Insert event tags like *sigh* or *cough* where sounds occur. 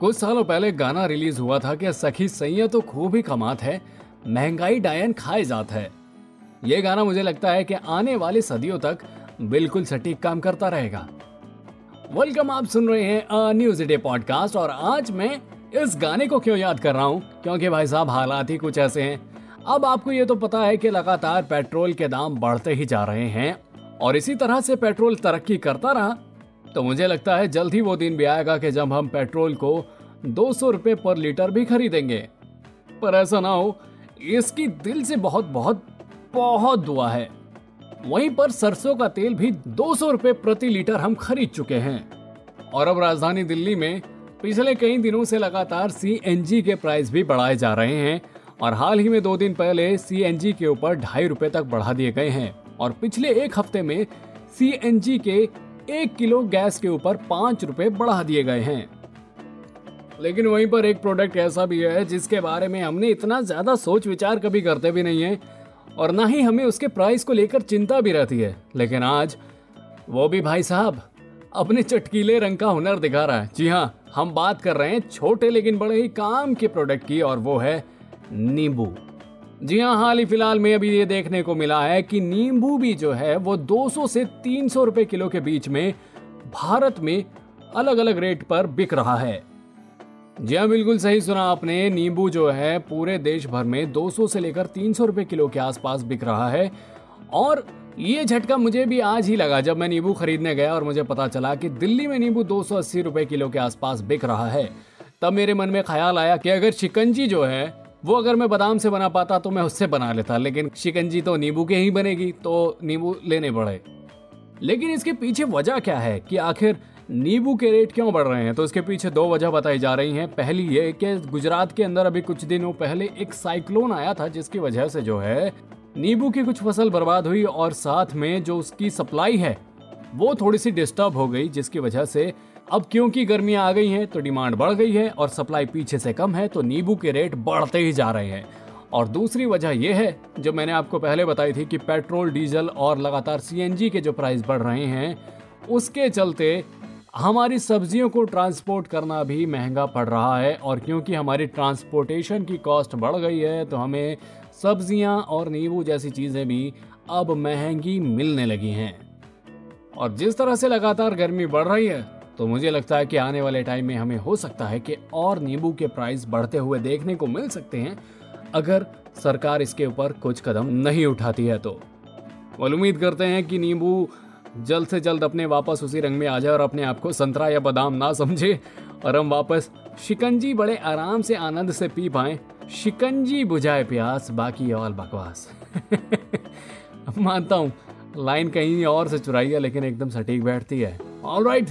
कुछ सालों पहले गाना रिलीज़ हुआ था कि सखी सैया तो खूब ही कमात है, महँगाई डायन खाए जात है। ये गाना मुझे लगता है कि आने वाली सदियों तक बिल्कुल सटीक काम करता रहेगा। वेलकम आप सुन रहे हैं अ न्यूज़ डे पॉडकास्ट और आज मैं इस गाने को क्यों याद कर रहा हूँ? क्योंकि भाई साहब, हालात ही कुछ ऐसे हैं। अब आपको ये तो पता है कि लगातार पेट्रोल के दाम बढ़ते ही जा रहे हैं और इसी तरह से पेट्रोल तरक्की करता रहा तो मुझे लगता है जल्द ही वो दिन भी आएगा कि जब हम पेट्रोल को दो सौ पर लीटर भी खरीदेंगे। पर ऐसा ना हो, इसकी दिल से बहुत बहुत बहुत दुआ है। वहीं पर सरसों का तेल भी दो सौ प्रति लीटर हम खरीद चुके हैं। और अब राजधानी दिल्ली में पिछले कई दिनों से लगातार सी के प्राइस भी बढ़ाए जा रहे हैं और हाल ही में दो दिन पहले सी के ऊपर ढाई रुपए तक बढ़ा दिए गए हैं। और पिछले एक हफ़्ते में सी के एक किलो गैस के ऊपर पाँच रुपए बढ़ा दिए गए हैं। लेकिन वहीं पर एक प्रोडक्ट ऐसा भी है, जिसके बारे में हमने इतना ज़्यादा सोच विचार कभी करते भी नहीं है और ना ही हमें उसके प्राइस को लेकर चिंता भी रहती है। लेकिन आज वो भी भाई साहब, अपने चटकीले रंग का हुनर दिखा रहा है। जी हाँ हम बात कर रहे हैं छोटे लेकिन बड़े ही काम के प्रोडक्ट की और वो है नींबू। जी हाँ हाल ही फ़िलहाल में अभी ये देखने को मिला है कि नींबू भी जो है, वो 200 से 300 रुपए किलो के बीच में भारत में अलग अलग रेट पर बिक रहा है। जी हाँ बिल्कुल सही सुना आपने। नींबू जो है, पूरे देश भर में 200 से लेकर 300 रुपए किलो के आसपास बिक रहा है। और ये झटका मुझे भी आज ही लगा जब मैं नींबू खरीदने गया और मुझे पता चला कि दिल्ली में नींबू 280 रुपए किलो के आसपास बिक रहा है। तब मेरे मन में ख्याल आया कि अगर शिकंजी जो है वो अगर मैं बादाम से बना पाता तो मैं उससे बना लेता, लेकिन शिकंजी तो नींबू के ही बनेगी तो नींबू लेने पड़े। लेकिन इसके पीछे वजह क्या है कि आखिर नींबू के रेट क्यों बढ़ रहे हैं? तो इसके पीछे दो वजह बताई जा रही हैं। पहली ये कि गुजरात के अंदर अभी कुछ दिनों पहले एक साइक्लोन आया था, जिसकी वजह से जो है नींबू की कुछ फ़सल बर्बाद हुई और साथ में जो उसकी सप्लाई है, वो थोड़ी सी डिस्टर्ब हो गई, जिसकी वजह से अब क्योंकि गर्मियाँ आ गई हैं तो डिमांड बढ़ गई है और सप्लाई पीछे से कम है तो नींबू के रेट बढ़ते ही जा रहे हैं। और दूसरी वजह यह है, जो मैंने आपको पहले बताई थी कि पेट्रोल, डीजल और लगातार सीएनजी के जो प्राइस बढ़ रहे हैं, उसके चलते हमारी सब्जियों को ट्रांसपोर्ट करना भी महँगा पड़ रहा है। और क्योंकि हमारी ट्रांसपोर्टेशन की कॉस्ट बढ़ गई है तो हमें सब्ज़ियाँ और नींबू जैसी चीज़ें भी अब महँगी मिलने लगी हैं। और जिस तरह से लगातार गर्मी बढ़ रही है तो मुझे लगता है कि आने वाले टाइम में हमें हो सकता है कि और नींबू के प्राइस बढ़ते हुए देखने को मिल सकते हैं, अगर सरकार इसके ऊपर कुछ कदम नहीं उठाती है तो। और उम्मीद करते हैं कि नींबू जल्द से जल्द अपने वापस उसी रंग में आ जाए और अपने आप को संतरा या बादाम ना समझे, और हम वापस शिकंजी बड़े आराम से आनंद से पी पाए। शिकंजी बुझाए प्यास, बाकी और बकवास। *laughs* मानता हूँ, लाइन कहीं और से चुराई है, लेकिन एकदम सटीक बैठती है। ऑलराइट